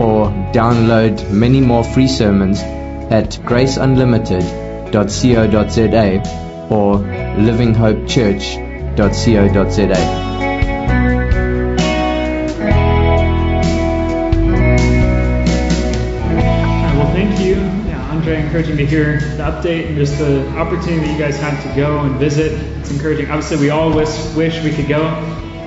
or download many more free sermons at graceunlimited.co.za or livinghopechurch.co.za. Uh, well, thank you. Uh, Andre, encouraging to hear the update and just the opportunity that you guys had to go and visit. It's encouraging. Obviously, we all wish, wish we could go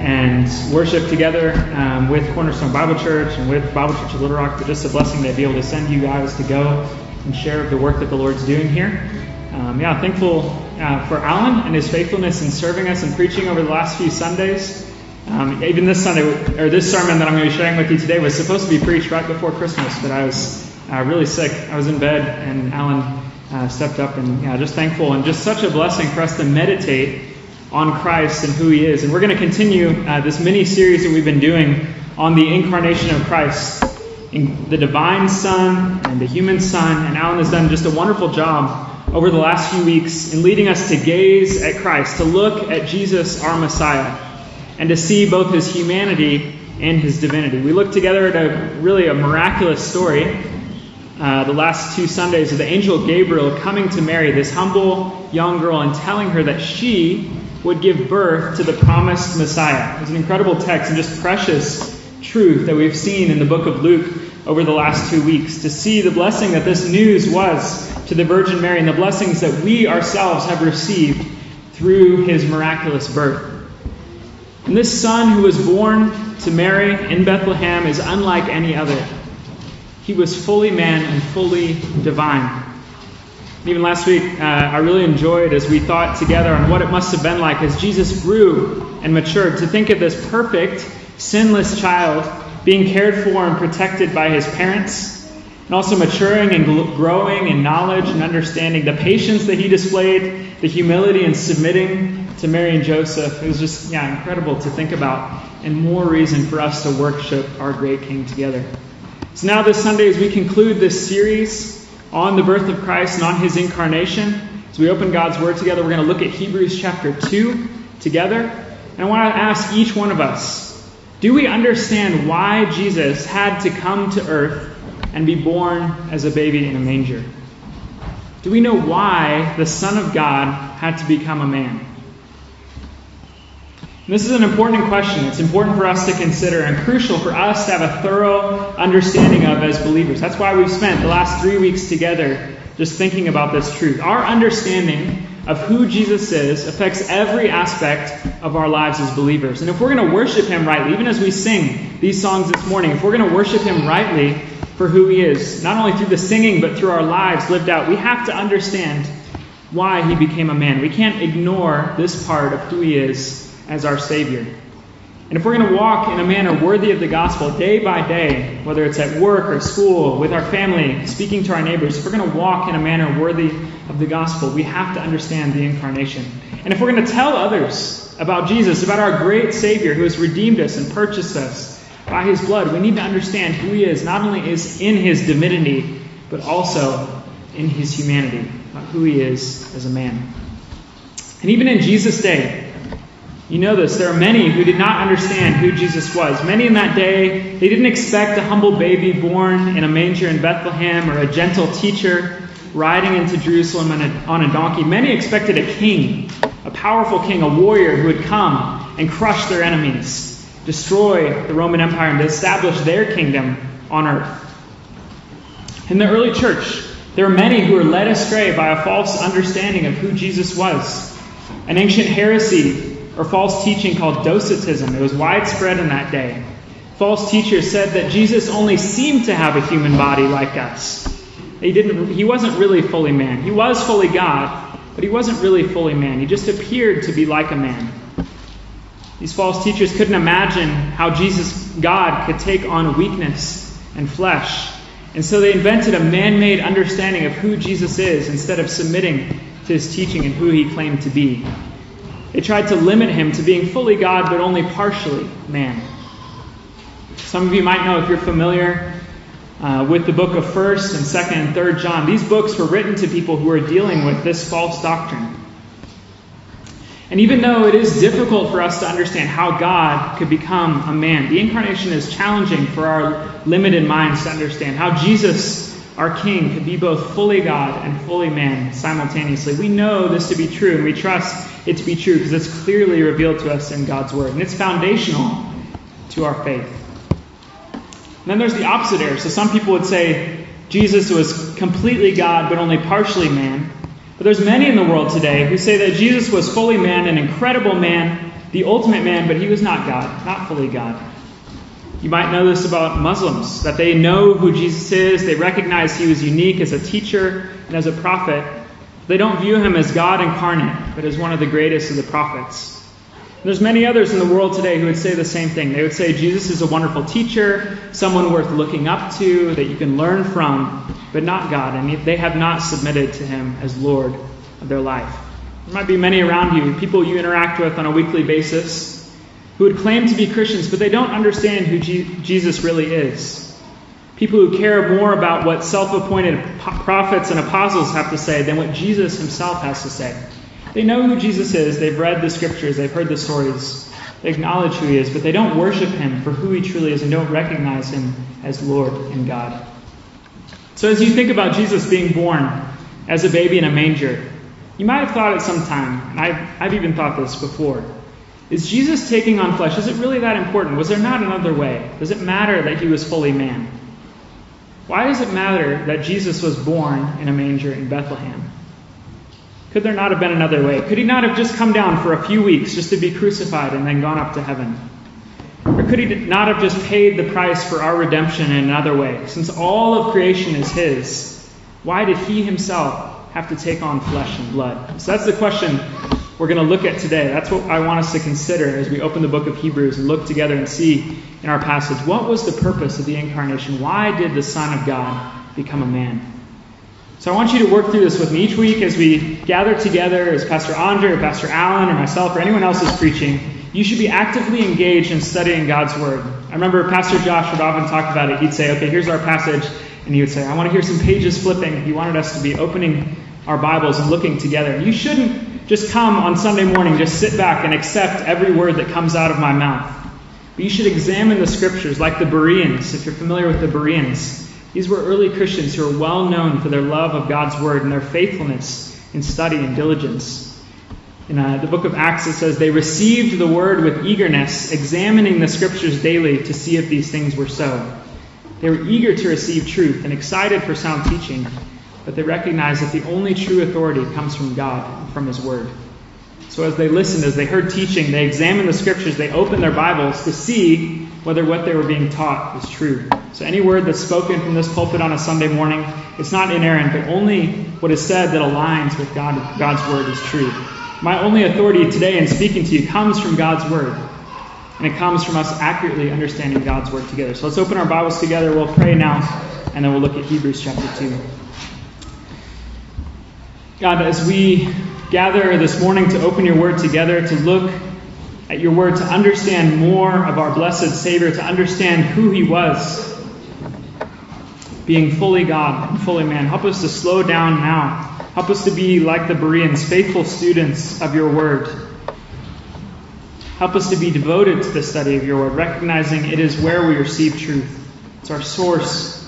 and worship together um, with Cornerstone Bible Church and with Bible Church of Little Rock, but just a blessing to be able to send you guys to go and share the work that the Lord's doing here. Um, yeah, thankful uh, for Alan and his faithfulness in serving us and preaching over the last few Sundays. Um, even this Sunday, or this sermon that I'm going to be sharing with you today, was supposed to be preached right before Christmas, but I was uh, really sick. I was in bed, and Alan uh, stepped up, and yeah, just thankful and just such a blessing for us to meditate on Christ and who He is. And we're going to continue uh, this mini series that we've been doing on the incarnation of Christ, the divine Son and the human Son. And Alan has done just a wonderful job over the last few weeks in leading us to gaze at Christ, to look at Jesus, our Messiah, and to see both His humanity and His divinity. We looked together at a really a miraculous story. Uh, the last two Sundays of the angel Gabriel coming to Mary, this humble young girl, and telling her that she would give birth to the promised Messiah. It's an incredible text and just precious truth that we've seen in the book of Luke over the last two weeks. To see the blessing that this news was to the Virgin Mary and the blessings that we ourselves have received through his miraculous birth. And this son who was born to Mary in Bethlehem is unlike any other. He was fully man and fully divine. Even last week, uh, I really enjoyed as we thought together on what it must have been like as Jesus grew and matured to think of this perfect, sinless child being cared for and protected by his parents, and also maturing and growing in knowledge and understanding, the patience that he displayed, the humility and submitting to Mary and Joseph. It was just, yeah, incredible to think about, and more reason for us to worship our great King together. So now, this Sunday, as we conclude this series on the birth of Christ and on his incarnation, as we open God's Word together, we're going to look at Hebrews chapter 2 together. And I want to ask each one of us do we understand why Jesus had to come to earth and be born as a baby in a manger? Do we know why the Son of God had to become a man? This is an important question. It's important for us to consider and crucial for us to have a thorough understanding of as believers. That's why we've spent the last three weeks together just thinking about this truth. Our understanding of who Jesus is affects every aspect of our lives as believers. And if we're going to worship Him rightly, even as we sing these songs this morning, if we're going to worship Him rightly for who He is, not only through the singing, but through our lives lived out, we have to understand why He became a man. We can't ignore this part of who He is as our Savior. And if we're going to walk in a manner worthy of the gospel day by day, whether it's at work or school, with our family, speaking to our neighbors, if we're going to walk in a manner worthy of the gospel, we have to understand the incarnation. And if we're going to tell others about Jesus, about our great Savior who has redeemed us and purchased us by his blood, we need to understand who he is, not only is in his divinity, but also in his humanity, who he is as a man. And even in Jesus' day, you know this. There are many who did not understand who Jesus was. Many in that day, they didn't expect a humble baby born in a manger in Bethlehem or a gentle teacher riding into Jerusalem on a, on a donkey. Many expected a king, a powerful king, a warrior who would come and crush their enemies, destroy the Roman Empire, and establish their kingdom on earth. In the early church, there were many who were led astray by a false understanding of who Jesus was. An ancient heresy or false teaching called Docetism. It was widespread in that day. False teachers said that Jesus only seemed to have a human body like us. He didn't he wasn't really fully man. He was fully God, but he wasn't really fully man. He just appeared to be like a man. These false teachers couldn't imagine how Jesus God could take on weakness and flesh And so they invented a man made understanding of who Jesus is instead of submitting to his teaching and who he claimed to be. They tried to limit him to being fully God but only partially man. Some of you might know if you're familiar uh, with the book of 1st and 2nd and 3rd John. These books were written to people who are dealing with this false doctrine. And even though it is difficult for us to understand how God could become a man, the incarnation is challenging for our limited minds to understand how Jesus, our King, could be both fully God and fully man simultaneously. We know this to be true, and we trust it to be true because it's clearly revealed to us in God's Word, and it's foundational to our faith. And then there's the opposite error. So some people would say Jesus was completely God but only partially man. But there's many in the world today who say that Jesus was fully man, an incredible man, the ultimate man, but he was not God, not fully God. You might know this about Muslims, that they know who Jesus is, they recognize he was unique as a teacher and as a prophet. They don't view him as God incarnate, but as one of the greatest of the prophets. There's many others in the world today who would say the same thing. They would say Jesus is a wonderful teacher, someone worth looking up to, that you can learn from, but not God, and they have not submitted to him as Lord of their life. There might be many around you, people you interact with on a weekly basis, who would claim to be Christians, but they don't understand who Jesus really is. People who care more about what self appointed prophets and apostles have to say than what Jesus himself has to say. They know who Jesus is, they've read the scriptures, they've heard the stories, they acknowledge who he is, but they don't worship him for who he truly is and don't recognize him as Lord and God. So, as you think about Jesus being born as a baby in a manger, you might have thought at some time, and I've, I've even thought this before is Jesus taking on flesh, is it really that important? Was there not another way? Does it matter that he was fully man? Why does it matter that Jesus was born in a manger in Bethlehem? Could there not have been another way? Could he not have just come down for a few weeks just to be crucified and then gone up to heaven? Or could he not have just paid the price for our redemption in another way? Since all of creation is his, why did he himself have to take on flesh and blood? So that's the question we're going to look at today. That's what I want us to consider as we open the book of Hebrews and look together and see in our passage what was the purpose of the incarnation? Why did the Son of God become a man? So I want you to work through this with me each week as we gather together, as Pastor Andre or Pastor Allen or myself or anyone else is preaching. You should be actively engaged in studying God's Word. I remember Pastor Josh would often talk about it. He'd say, okay, here's our passage. And he would say, I want to hear some pages flipping. He wanted us to be opening our Bibles and looking together. You shouldn't just come on Sunday morning, just sit back and accept every word that comes out of my mouth. But you should examine the scriptures like the Bereans, if you're familiar with the Bereans. These were early Christians who were well known for their love of God's Word and their faithfulness in study and diligence. In uh, the book of Acts, it says, They received the Word with eagerness, examining the Scriptures daily to see if these things were so. They were eager to receive truth and excited for sound teaching, but they recognized that the only true authority comes from God from His Word. So as they listened, as they heard teaching, they examined the Scriptures, they opened their Bibles to see whether what they were being taught was true. So any word that's spoken from this pulpit on a Sunday morning, it's not inerrant, but only what is said that aligns with God, God's word is true. My only authority today in speaking to you comes from God's word. And it comes from us accurately understanding God's word together. So let's open our Bibles together. We'll pray now, and then we'll look at Hebrews chapter 2. God, as we gather this morning to open your word together, to look at your word, to understand more of our blessed Savior, to understand who he was, being fully God and fully man. Help us to slow down now. Help us to be like the Bereans, faithful students of your word. Help us to be devoted to the study of your word, recognizing it is where we receive truth. It's our source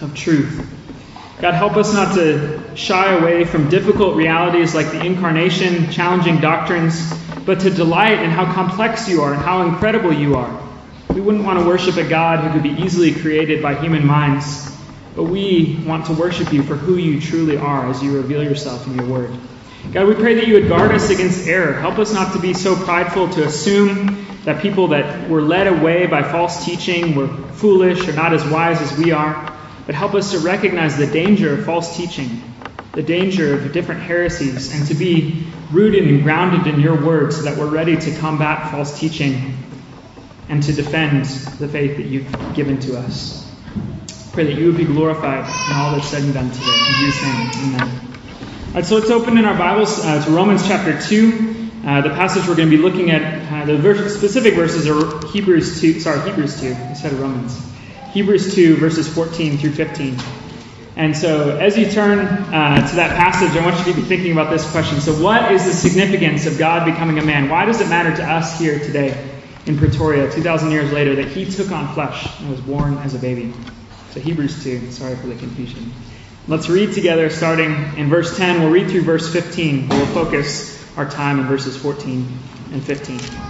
of truth. God, help us not to shy away from difficult realities like the incarnation, challenging doctrines, but to delight in how complex you are and how incredible you are. We wouldn't want to worship a God who could be easily created by human minds, but we want to worship you for who you truly are as you reveal yourself in your word. God, we pray that you would guard us against error. Help us not to be so prideful to assume that people that were led away by false teaching were foolish or not as wise as we are, but help us to recognize the danger of false teaching, the danger of different heresies, and to be rooted and grounded in your word so that we're ready to combat false teaching and to defend the faith that you've given to us. Pray that you would be glorified in all that's said and done today. In Jesus' name, amen. All right, so let's open in our Bibles uh, to Romans chapter 2. Uh, the passage we're going to be looking at, uh, the verse, specific verses are Hebrews 2, sorry, Hebrews 2 instead of Romans. Hebrews 2, verses 14 through 15. And so, as you turn uh, to that passage, I want you to be thinking about this question. So, what is the significance of God becoming a man? Why does it matter to us here today in Pretoria, 2,000 years later, that he took on flesh and was born as a baby? So, Hebrews 2, sorry for the confusion. Let's read together starting in verse 10. We'll read through verse 15. We'll focus our time in verses 14 and 15.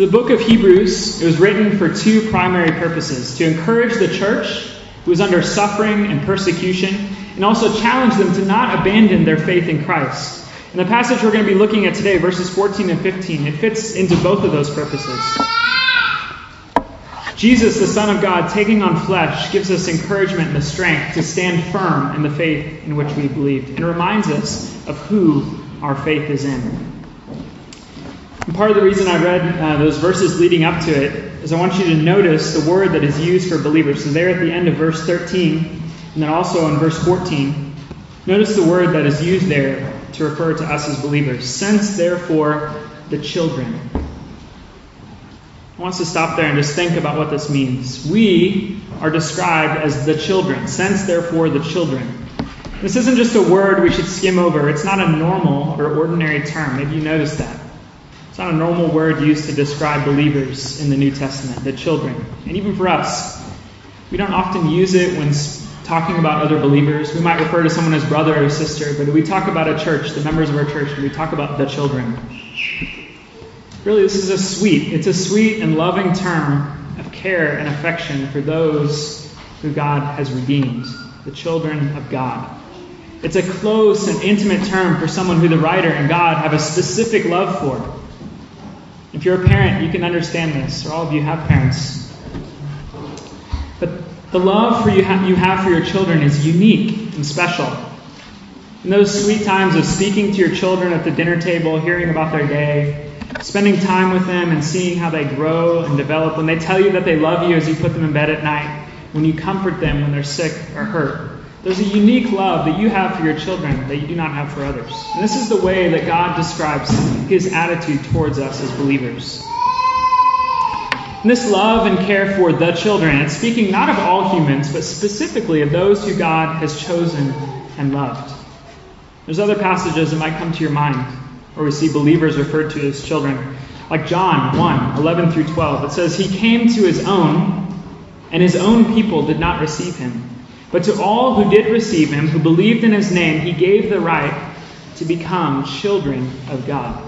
So the book of Hebrews, it was written for two primary purposes to encourage the church who was under suffering and persecution, and also challenge them to not abandon their faith in Christ. And the passage we're going to be looking at today, verses 14 and 15, it fits into both of those purposes. Jesus, the Son of God, taking on flesh, gives us encouragement and the strength to stand firm in the faith in which we believed and reminds us of who our faith is in. And part of the reason I read uh, those verses leading up to it is I want you to notice the word that is used for believers. So, there at the end of verse 13, and then also in verse 14, notice the word that is used there to refer to us as believers. Since, therefore, the children. I want us to stop there and just think about what this means. We are described as the children, since therefore the children. This isn't just a word we should skim over. It's not a normal or ordinary term. Maybe you noticed that. It's not a normal word used to describe believers in the New Testament, the children. And even for us, we don't often use it when talking about other believers. We might refer to someone as brother or sister, but we talk about a church, the members of our church, and we talk about the children. Really, this is a sweet, it's a sweet and loving term of care and affection for those who God has redeemed, the children of God. It's a close and intimate term for someone who the writer and God have a specific love for. If you're a parent, you can understand this, or all of you have parents. But the love for you, ha- you have for your children is unique and special. In those sweet times of speaking to your children at the dinner table, hearing about their day, spending time with them and seeing how they grow and develop, when they tell you that they love you as you put them in bed at night, when you comfort them when they're sick or hurt. There's a unique love that you have for your children that you do not have for others. And this is the way that God describes his attitude towards us as believers. And this love and care for the children, it's speaking not of all humans, but specifically of those who God has chosen and loved. There's other passages that might come to your mind where we see believers referred to as children. Like John 1 11 through 12. It says, He came to His own, and His own people did not receive Him. But to all who did receive Him, who believed in His name, He gave the right to become children of God.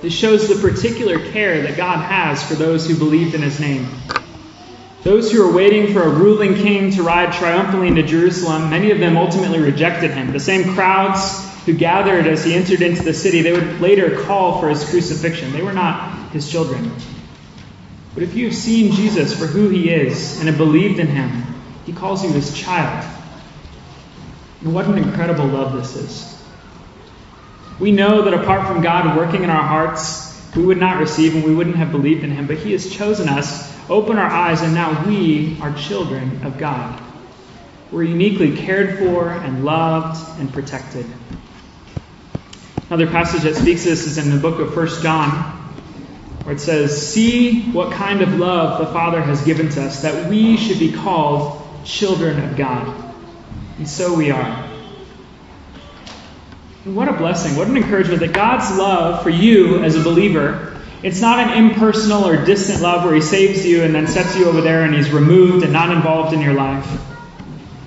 This shows the particular care that God has for those who believed in His name. Those who were waiting for a ruling king to ride triumphantly into Jerusalem, many of them ultimately rejected him. The same crowds who gathered as he entered into the city, they would later call for his crucifixion. They were not his children. But if you have seen Jesus for who he is and have believed in him, he calls you his child. And what an incredible love this is. We know that apart from God working in our hearts, we would not receive and we wouldn't have believed in him, but he has chosen us, opened our eyes, and now we are children of God. We're uniquely cared for and loved and protected. Another passage that speaks this is in the book of 1 John, where it says, See what kind of love the Father has given to us, that we should be called children of God. and so we are. And what a blessing, what an encouragement that God's love for you as a believer, it's not an impersonal or distant love where He saves you and then sets you over there and He's removed and not involved in your life.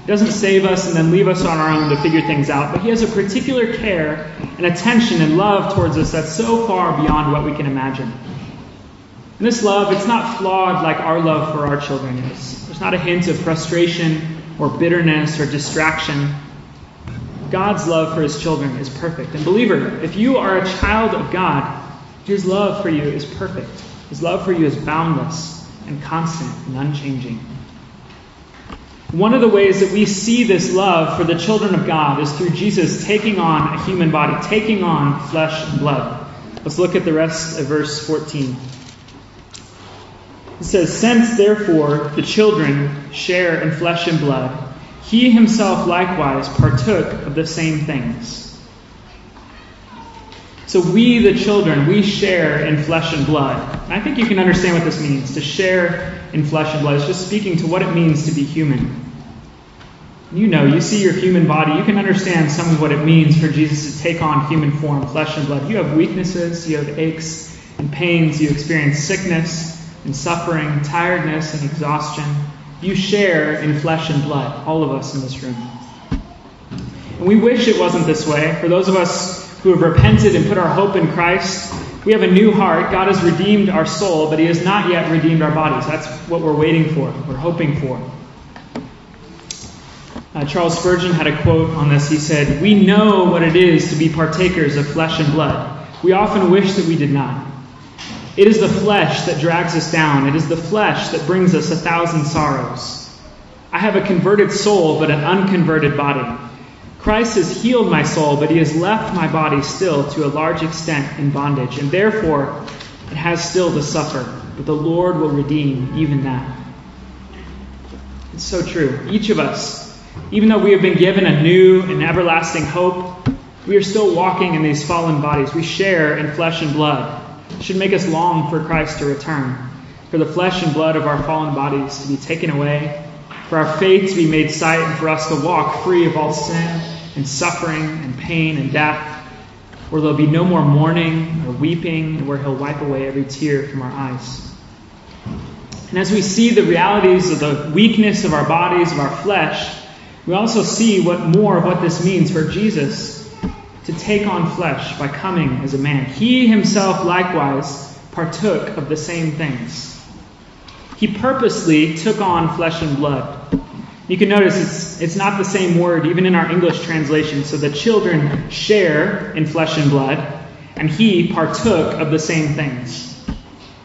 He doesn't save us and then leave us on our own to figure things out, but He has a particular care and attention and love towards us that's so far beyond what we can imagine. And this love, it's not flawed like our love for our children is. There's not a hint of frustration or bitterness or distraction. God's love for his children is perfect. And believer, if you are a child of God, his love for you is perfect. His love for you is boundless and constant and unchanging. One of the ways that we see this love for the children of God is through Jesus taking on a human body, taking on flesh and blood. Let's look at the rest of verse 14. It says, Since therefore the children share in flesh and blood, he himself likewise partook of the same things. So we, the children, we share in flesh and blood. And I think you can understand what this means to share in flesh and blood. It's just speaking to what it means to be human. You know, you see your human body, you can understand some of what it means for Jesus to take on human form, flesh and blood. You have weaknesses, you have aches and pains, you experience sickness and suffering, tiredness and exhaustion. You share in flesh and blood, all of us in this room. And we wish it wasn't this way. For those of us who have repented and put our hope in Christ, we have a new heart. God has redeemed our soul, but He has not yet redeemed our bodies. That's what we're waiting for, we're hoping for. Uh, Charles Spurgeon had a quote on this. He said, We know what it is to be partakers of flesh and blood. We often wish that we did not. It is the flesh that drags us down. It is the flesh that brings us a thousand sorrows. I have a converted soul, but an unconverted body. Christ has healed my soul, but he has left my body still to a large extent in bondage, and therefore it has still to suffer. But the Lord will redeem even that. It's so true. Each of us, even though we have been given a new and everlasting hope, we are still walking in these fallen bodies. We share in flesh and blood should make us long for Christ to return, for the flesh and blood of our fallen bodies to be taken away, for our faith to be made sight, and for us to walk free of all sin and suffering and pain and death, where there'll be no more mourning or weeping, and where He'll wipe away every tear from our eyes. And as we see the realities of the weakness of our bodies, of our flesh, we also see what more of what this means for Jesus to take on flesh by coming as a man. He himself likewise partook of the same things. He purposely took on flesh and blood. You can notice it's, it's not the same word, even in our English translation. So the children share in flesh and blood, and he partook of the same things.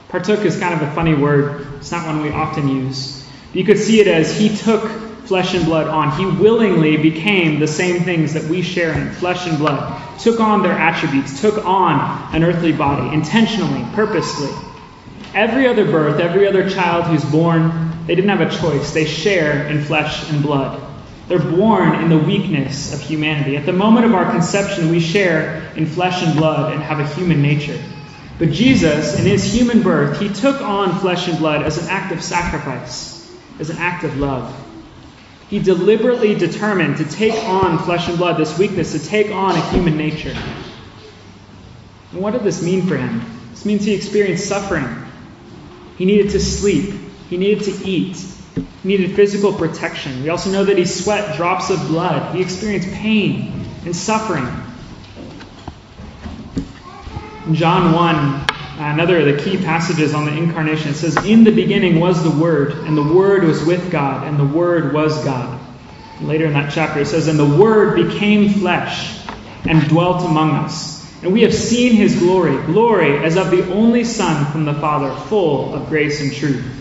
Partook is kind of a funny word, it's not one we often use. You could see it as he took flesh and blood on. He willingly became the same things that we share in flesh and blood, took on their attributes, took on an earthly body, intentionally, purposely. Every other birth, every other child who's born, they didn't have a choice. They share in flesh and blood. They're born in the weakness of humanity. At the moment of our conception, we share in flesh and blood and have a human nature. But Jesus, in his human birth, he took on flesh and blood as an act of sacrifice, as an act of love. He deliberately determined to take on flesh and blood, this weakness, to take on a human nature. And what did this mean for him? This means he experienced suffering. He needed to sleep. He needed to eat. He needed physical protection. We also know that he sweat drops of blood. He experienced pain and suffering. In John 1, another of the key passages on the incarnation. It says, In the beginning was the Word, and the Word was with God, and the Word was God. Later in that chapter, it says, And the Word became flesh and dwelt among us. And we have seen his glory, glory as of the only Son from the Father, full of grace and truth.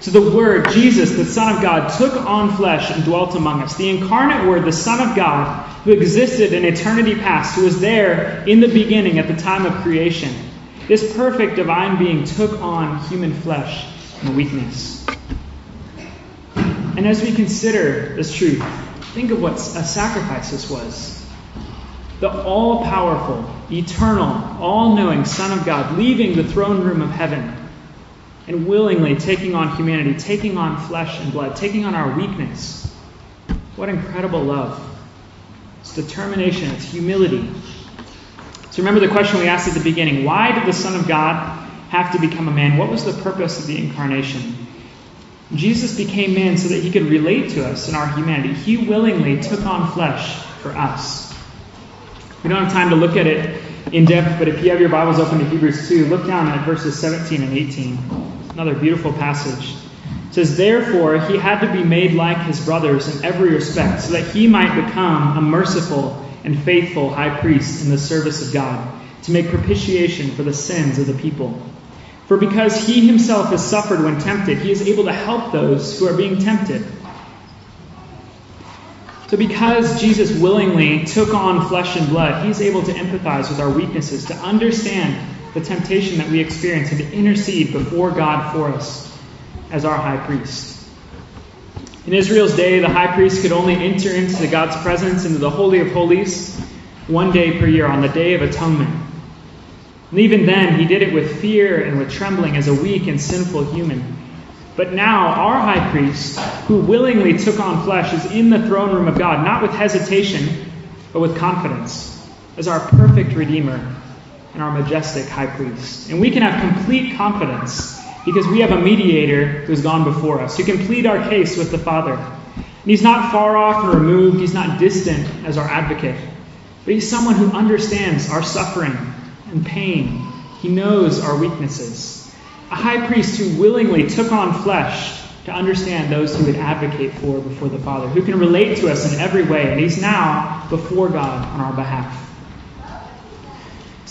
So the Word, Jesus, the Son of God, took on flesh and dwelt among us. The incarnate Word, the Son of God, who existed in eternity past, who was there in the beginning at the time of creation this perfect divine being took on human flesh and weakness. And as we consider this truth, think of what a sacrifice this was. The all powerful, eternal, all knowing Son of God leaving the throne room of heaven and willingly taking on humanity, taking on flesh and blood, taking on our weakness. What incredible love. It's determination, it's humility. So remember the question we asked at the beginning why did the Son of God have to become a man? What was the purpose of the incarnation? Jesus became man so that he could relate to us in our humanity. He willingly took on flesh for us. We don't have time to look at it in depth, but if you have your Bibles open to Hebrews 2, look down at verses 17 and 18. Another beautiful passage. It says, Therefore, he had to be made like his brothers in every respect, so that he might become a merciful and faithful high priest in the service of God, to make propitiation for the sins of the people. For because he himself has suffered when tempted, he is able to help those who are being tempted. So, because Jesus willingly took on flesh and blood, he's able to empathize with our weaknesses, to understand the temptation that we experience, and to intercede before God for us as our high priest. In Israel's day, the high priest could only enter into God's presence, into the Holy of Holies, one day per year, on the Day of Atonement. And even then, he did it with fear and with trembling as a weak and sinful human. But now, our high priest, who willingly took on flesh, is in the throne room of God, not with hesitation, but with confidence, as our perfect Redeemer and our majestic high priest. And we can have complete confidence because we have a mediator who's gone before us, who can plead our case with the Father. And he's not far off and removed, he's not distant as our advocate, but he's someone who understands our suffering and pain. He knows our weaknesses a high priest who willingly took on flesh to understand those he would advocate for before the Father, who can relate to us in every way, and he's now before God on our behalf.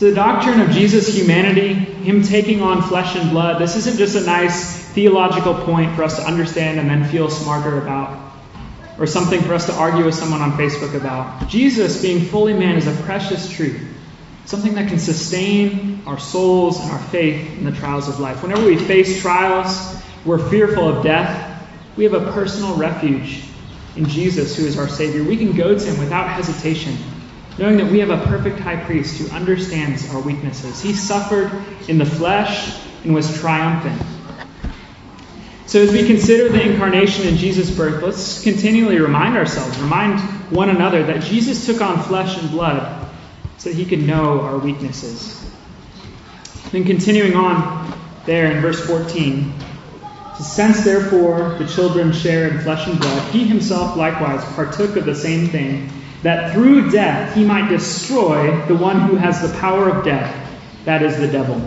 So, the doctrine of Jesus' humanity, him taking on flesh and blood, this isn't just a nice theological point for us to understand and then feel smarter about, or something for us to argue with someone on Facebook about. Jesus, being fully man, is a precious truth something that can sustain our souls and our faith in the trials of life. Whenever we face trials, we're fearful of death, we have a personal refuge in Jesus, who is our Savior. We can go to Him without hesitation, knowing that we have a perfect high priest who understands our weaknesses. He suffered in the flesh and was triumphant. So, as we consider the incarnation and Jesus' birth, let's continually remind ourselves, remind one another that Jesus took on flesh and blood so that he could know our weaknesses. Then continuing on there in verse 14, since therefore the children share in flesh and blood, he himself likewise partook of the same thing, that through death he might destroy the one who has the power of death, that is the devil.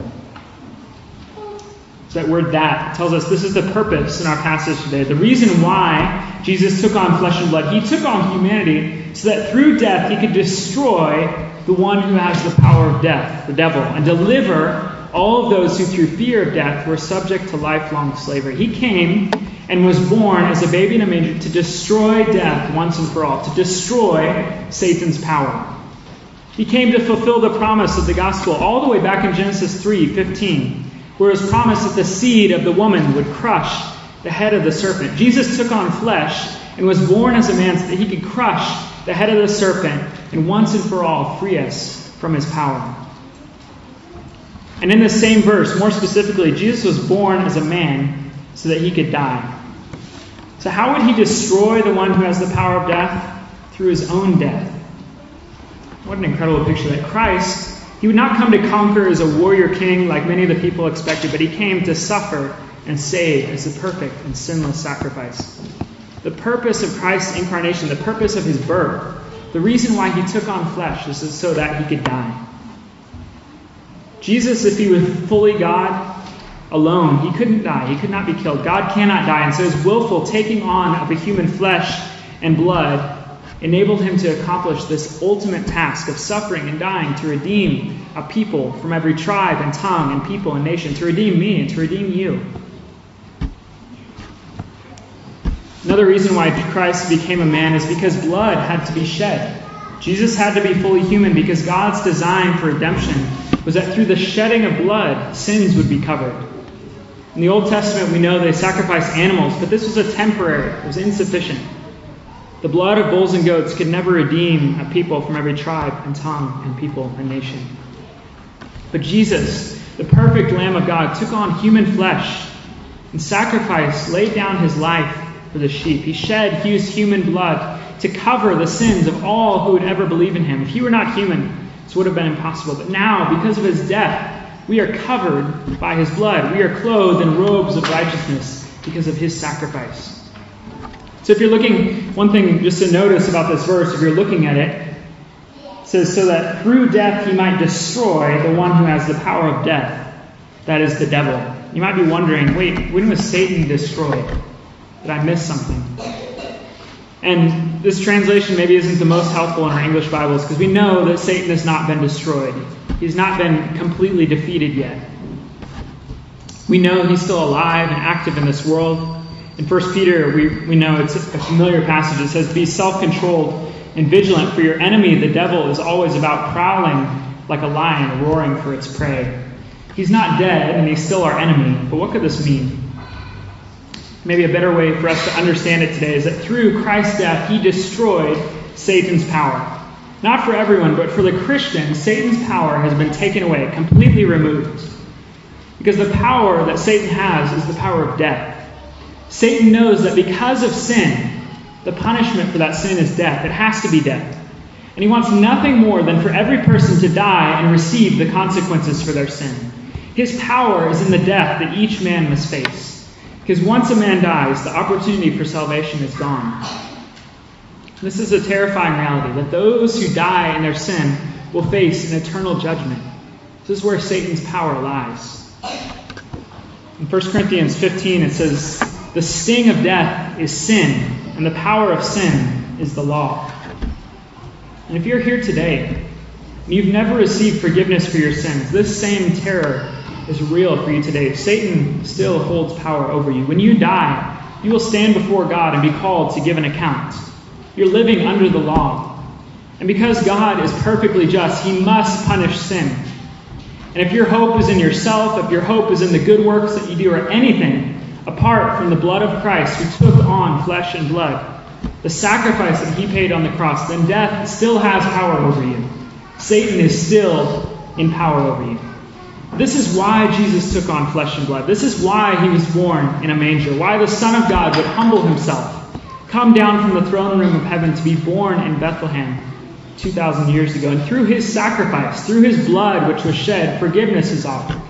So that word that tells us this is the purpose in our passage today. The reason why Jesus took on flesh and blood, he took on humanity so that through death he could destroy the one who has the power of death, the devil, and deliver all of those who through fear of death were subject to lifelong slavery. He came and was born as a baby in a manger to destroy death once and for all, to destroy Satan's power. He came to fulfill the promise of the gospel all the way back in Genesis 3:15, where it was promised that the seed of the woman would crush the head of the serpent. Jesus took on flesh and was born as a man so that he could crush the head of the serpent and once and for all free us from his power. And in this same verse, more specifically, Jesus was born as a man so that he could die. So, how would he destroy the one who has the power of death? Through his own death. What an incredible picture that Christ, he would not come to conquer as a warrior king like many of the people expected, but he came to suffer and save as the perfect and sinless sacrifice. The purpose of Christ's incarnation, the purpose of his birth, the reason why he took on flesh is so that he could die. Jesus, if he was fully God alone, he couldn't die. He could not be killed. God cannot die. And so his willful taking on of a human flesh and blood enabled him to accomplish this ultimate task of suffering and dying to redeem a people from every tribe and tongue and people and nation, to redeem me and to redeem you. Another reason why Christ became a man is because blood had to be shed. Jesus had to be fully human because God's design for redemption was that through the shedding of blood, sins would be covered. In the Old Testament, we know they sacrificed animals, but this was a temporary, it was insufficient. The blood of bulls and goats could never redeem a people from every tribe and tongue and people and nation. But Jesus, the perfect Lamb of God, took on human flesh and sacrificed, laid down his life for the sheep. He shed his human blood to cover the sins of all who would ever believe in him. If he were not human, this would have been impossible. But now, because of his death, we are covered by his blood. We are clothed in robes of righteousness because of his sacrifice. So if you're looking, one thing just to notice about this verse, if you're looking at it, it says, So that through death he might destroy the one who has the power of death, that is the devil. You might be wondering, wait, when was Satan destroyed? Did I miss something? And this translation maybe isn't the most helpful in our English Bibles because we know that Satan has not been destroyed. He's not been completely defeated yet. We know he's still alive and active in this world. In 1 Peter, we, we know it's a familiar passage. It says, Be self controlled and vigilant, for your enemy, the devil, is always about prowling like a lion, roaring for its prey. He's not dead, and he's still our enemy. But what could this mean? Maybe a better way for us to understand it today is that through Christ's death, he destroyed Satan's power. Not for everyone, but for the Christian, Satan's power has been taken away, completely removed. Because the power that Satan has is the power of death. Satan knows that because of sin, the punishment for that sin is death. It has to be death. And he wants nothing more than for every person to die and receive the consequences for their sin. His power is in the death that each man must face. Because once a man dies, the opportunity for salvation is gone. This is a terrifying reality that those who die in their sin will face an eternal judgment. This is where Satan's power lies. In 1 Corinthians 15, it says, the sting of death is sin, and the power of sin is the law. And if you're here today and you've never received forgiveness for your sins, this same terror is real for you today. Satan still holds power over you. When you die, you will stand before God and be called to give an account. You're living under the law. And because God is perfectly just, he must punish sin. And if your hope is in yourself, if your hope is in the good works that you do, or anything apart from the blood of Christ who took on flesh and blood, the sacrifice that he paid on the cross, then death still has power over you. Satan is still in power over you. This is why Jesus took on flesh and blood. This is why he was born in a manger, why the Son of God would humble himself, come down from the throne room of heaven to be born in Bethlehem 2,000 years ago. And through his sacrifice, through his blood which was shed, forgiveness is offered.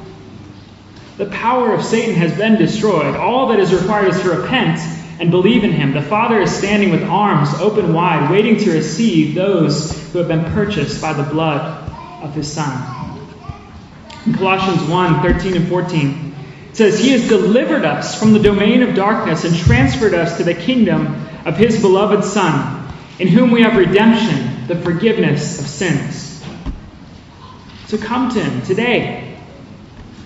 The power of Satan has been destroyed. All that is required is to repent and believe in him. The Father is standing with arms open wide, waiting to receive those who have been purchased by the blood of his Son. Colossians 1 13 and 14, it says, He has delivered us from the domain of darkness and transferred us to the kingdom of his beloved Son, in whom we have redemption, the forgiveness of sins. So come to him today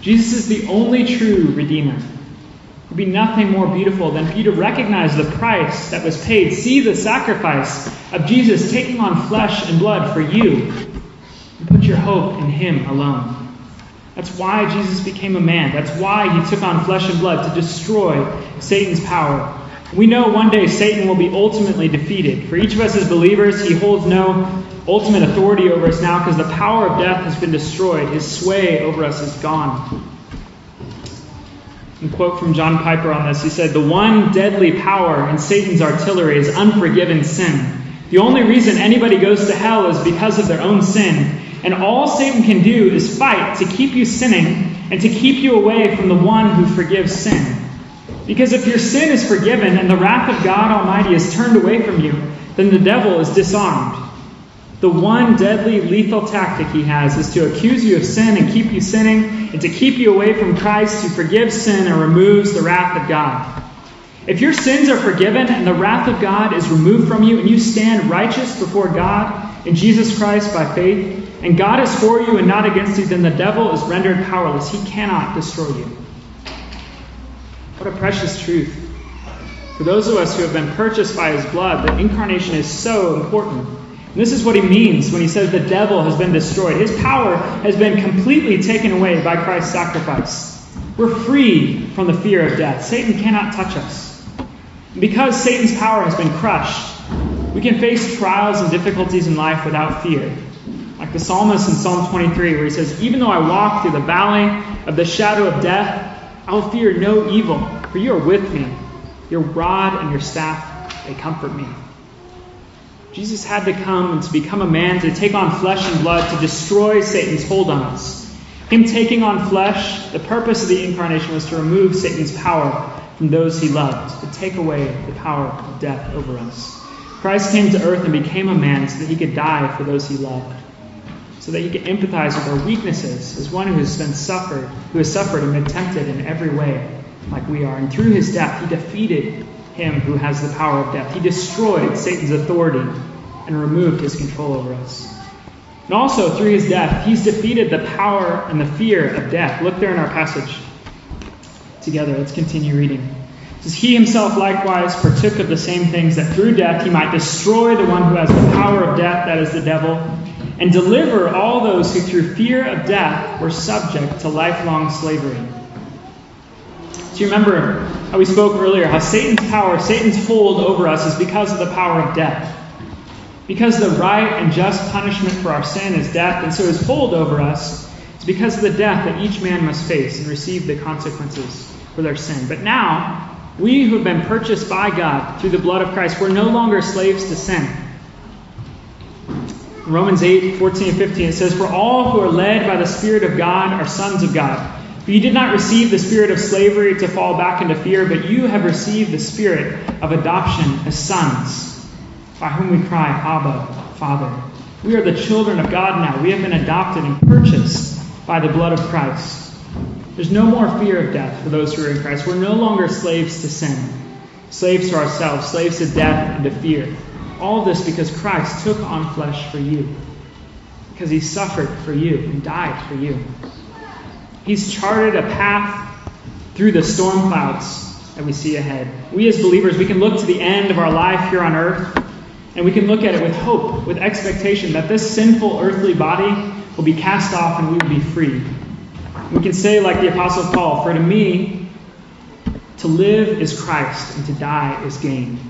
Jesus is the only true Redeemer. It would be nothing more beautiful than for you to recognize the price that was paid, see the sacrifice of Jesus taking on flesh and blood for you, and put your hope in Him alone. That's why Jesus became a man. That's why He took on flesh and blood to destroy Satan's power. We know one day Satan will be ultimately defeated. For each of us as believers, he holds no ultimate authority over us now because the power of death has been destroyed. His sway over us is gone. A quote from John Piper on this. He said, The one deadly power in Satan's artillery is unforgiven sin. The only reason anybody goes to hell is because of their own sin. And all Satan can do is fight to keep you sinning and to keep you away from the one who forgives sin. Because if your sin is forgiven and the wrath of God Almighty is turned away from you, then the devil is disarmed. The one deadly, lethal tactic he has is to accuse you of sin and keep you sinning, and to keep you away from Christ who forgives sin and removes the wrath of God. If your sins are forgiven and the wrath of God is removed from you, and you stand righteous before God in Jesus Christ by faith, and God is for you and not against you, then the devil is rendered powerless. He cannot destroy you. What a precious truth. For those of us who have been purchased by his blood, the incarnation is so important. And this is what he means when he says the devil has been destroyed. His power has been completely taken away by Christ's sacrifice. We're free from the fear of death. Satan cannot touch us. And because Satan's power has been crushed, we can face trials and difficulties in life without fear. Like the psalmist in Psalm 23, where he says, Even though I walk through the valley of the shadow of death, I will fear no evil, for you are with me. Your rod and your staff, they comfort me. Jesus had to come and to become a man, to take on flesh and blood, to destroy Satan's hold on us. Him taking on flesh, the purpose of the incarnation was to remove Satan's power from those he loved, to take away the power of death over us. Christ came to earth and became a man so that he could die for those he loved, so that you can empathize with our weaknesses as one who has been suffered, who has suffered and been tempted in every way like we are. And through his death, he defeated him who has the power of death. He destroyed Satan's authority and removed his control over us. And also, through his death, he's defeated the power and the fear of death. Look there in our passage together. Let's continue reading. It says, He himself likewise partook of the same things, that through death he might destroy the one who has the power of death, that is the devil, and deliver all those who through fear of death were subject to lifelong slavery. Do you remember how we spoke earlier, how Satan's power, Satan's hold over us is because of the power of death? Because the right and just punishment for our sin is death, and so his hold over us is because of the death that each man must face and receive the consequences for their sin. But now, we who have been purchased by God through the blood of Christ, we're no longer slaves to sin. Romans 8, 14 and 15, it says, For all who are led by the Spirit of God are sons of God. For you did not receive the spirit of slavery to fall back into fear, but you have received the spirit of adoption as sons by whom we cry, Abba, Father. We are the children of God now. We have been adopted and purchased by the blood of Christ. There's no more fear of death for those who are in Christ. We're no longer slaves to sin, slaves to ourselves, slaves to death and to fear. All this because Christ took on flesh for you, because he suffered for you and died for you. He's charted a path through the storm clouds that we see ahead. We as believers, we can look to the end of our life here on earth and we can look at it with hope, with expectation that this sinful earthly body will be cast off and we will be free. We can say, like the Apostle Paul, For to me, to live is Christ, and to die is gain.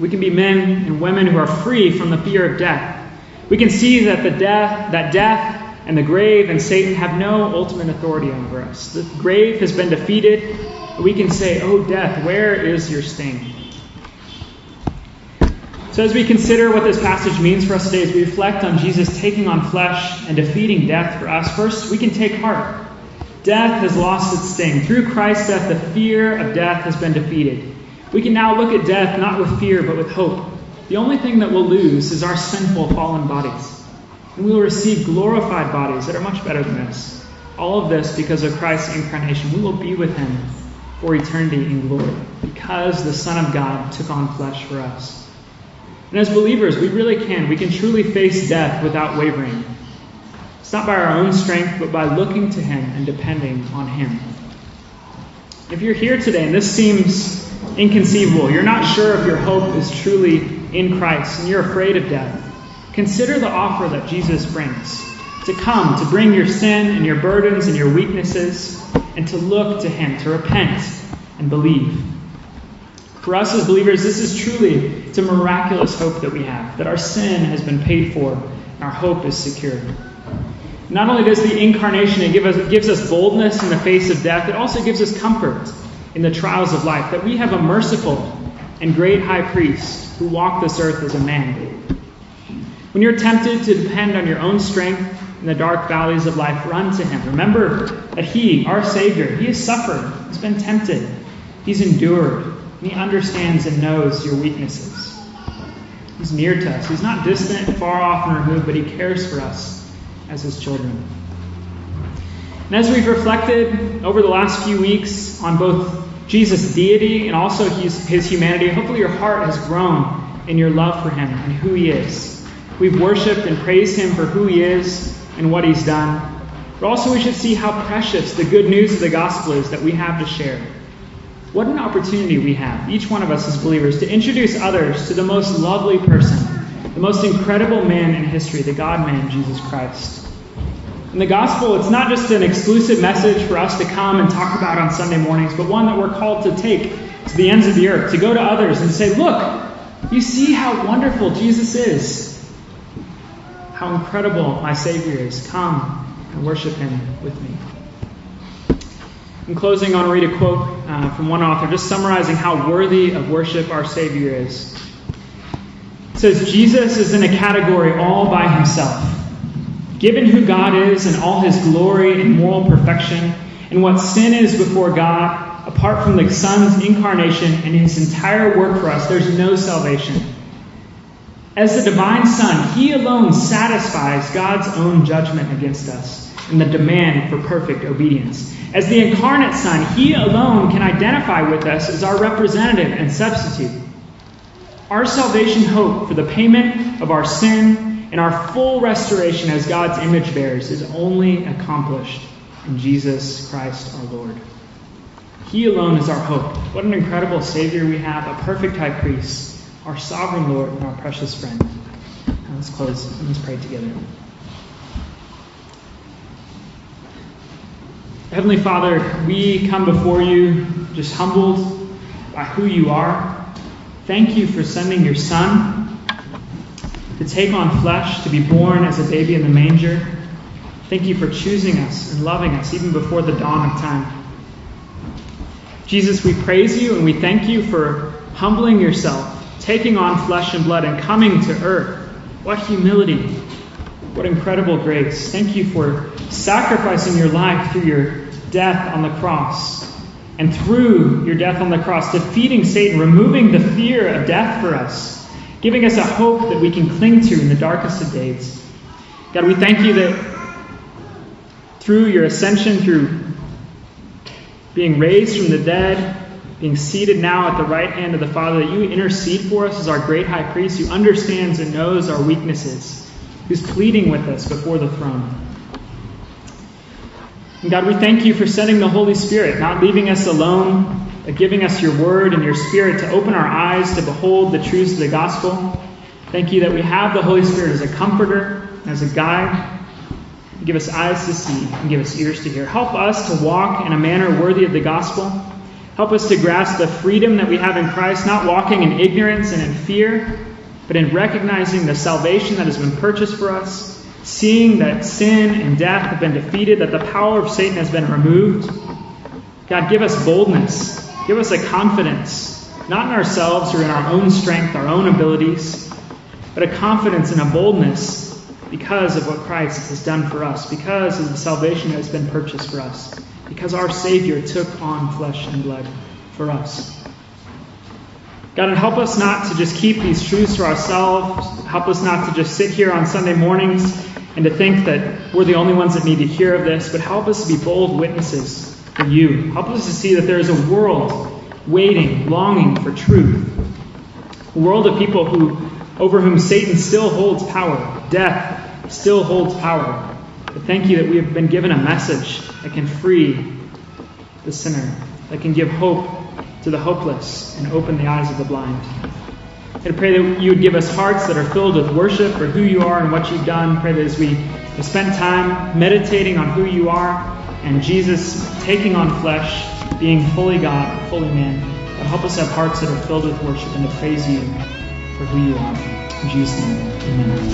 We can be men and women who are free from the fear of death. We can see that the death, that death and the grave and Satan have no ultimate authority over us. The grave has been defeated. We can say, Oh, death, where is your sting? So, as we consider what this passage means for us today, as we reflect on Jesus taking on flesh and defeating death for us, first we can take heart. Death has lost its sting. Through Christ's death, the fear of death has been defeated. We can now look at death not with fear, but with hope. The only thing that we'll lose is our sinful, fallen bodies. And we will receive glorified bodies that are much better than this. All of this because of Christ's incarnation. We will be with him for eternity in glory because the Son of God took on flesh for us. And as believers, we really can. We can truly face death without wavering. It's not by our own strength, but by looking to Him and depending on Him. If you're here today and this seems inconceivable, you're not sure if your hope is truly in Christ, and you're afraid of death, consider the offer that Jesus brings to come, to bring your sin and your burdens and your weaknesses, and to look to Him, to repent and believe. For us as believers, this is truly it's a miraculous hope that we have, that our sin has been paid for, and our hope is secure. Not only does the incarnation give us, gives us boldness in the face of death, it also gives us comfort in the trials of life, that we have a merciful and great high priest who walked this earth as a man. When you're tempted to depend on your own strength in the dark valleys of life, run to him. Remember that he, our Savior, he has suffered, he's been tempted, he's endured, and he understands and knows your weaknesses. He's near to us. He's not distant, far off, and removed, but He cares for us as His children. And as we've reflected over the last few weeks on both Jesus' deity and also his, his humanity, hopefully your heart has grown in your love for Him and who He is. We've worshiped and praised Him for who He is and what He's done. But also, we should see how precious the good news of the gospel is that we have to share. What an opportunity we have, each one of us as believers, to introduce others to the most lovely person, the most incredible man in history, the God man, Jesus Christ. In the gospel, it's not just an exclusive message for us to come and talk about on Sunday mornings, but one that we're called to take to the ends of the earth, to go to others and say, Look, you see how wonderful Jesus is, how incredible my Savior is. Come and worship him with me. In closing, I want to read a quote uh, from one author, just summarizing how worthy of worship our Savior is. It says Jesus is in a category all by himself. Given who God is and all his glory and moral perfection, and what sin is before God, apart from the Son's incarnation and his entire work for us, there's no salvation. As the divine Son, he alone satisfies God's own judgment against us and the demand for perfect obedience. As the incarnate Son, he alone can identify with us as our representative and substitute. Our salvation hope for the payment of our sin and our full restoration as God's image bearers is only accomplished in Jesus Christ our Lord. He alone is our hope. What an incredible Savior we have, a perfect high priest, our sovereign Lord, and our precious friend. Now let's close and let's pray together. Heavenly Father, we come before you just humbled by who you are. Thank you for sending your Son to take on flesh, to be born as a baby in the manger. Thank you for choosing us and loving us even before the dawn of time. Jesus, we praise you and we thank you for humbling yourself, taking on flesh and blood, and coming to earth. What humility! What incredible grace. Thank you for sacrificing your life through your death on the cross. And through your death on the cross, defeating Satan, removing the fear of death for us giving us a hope that we can cling to in the darkest of days. God, we thank you that through your ascension, through being raised from the dead, being seated now at the right hand of the Father, that you intercede for us as our great high priest who understands and knows our weaknesses, who's pleading with us before the throne. And God, we thank you for sending the Holy Spirit, not leaving us alone, Uh, giving us your word and your spirit to open our eyes to behold the truths of the gospel. Thank you that we have the Holy Spirit as a comforter, as a guide. Give us eyes to see and give us ears to hear. Help us to walk in a manner worthy of the gospel. Help us to grasp the freedom that we have in Christ, not walking in ignorance and in fear, but in recognizing the salvation that has been purchased for us, seeing that sin and death have been defeated, that the power of Satan has been removed. God, give us boldness Give us a confidence, not in ourselves or in our own strength, our own abilities, but a confidence and a boldness because of what Christ has done for us, because of the salvation that has been purchased for us, because our Savior took on flesh and blood for us. God, and help us not to just keep these truths to ourselves. Help us not to just sit here on Sunday mornings and to think that we're the only ones that need to hear of this, but help us to be bold witnesses for you. Help us to see that there is a world waiting, longing for truth. A world of people who, over whom Satan still holds power, death still holds power. But thank you that we have been given a message that can free the sinner, that can give hope to the hopeless and open the eyes of the blind. And pray that you would give us hearts that are filled with worship for who you are and what you've done. Pray that as we spend time meditating on who you are, and Jesus taking on flesh, being fully God, fully man. But help us have hearts that are filled with worship and to praise you for who you are. In Jesus' name, amen.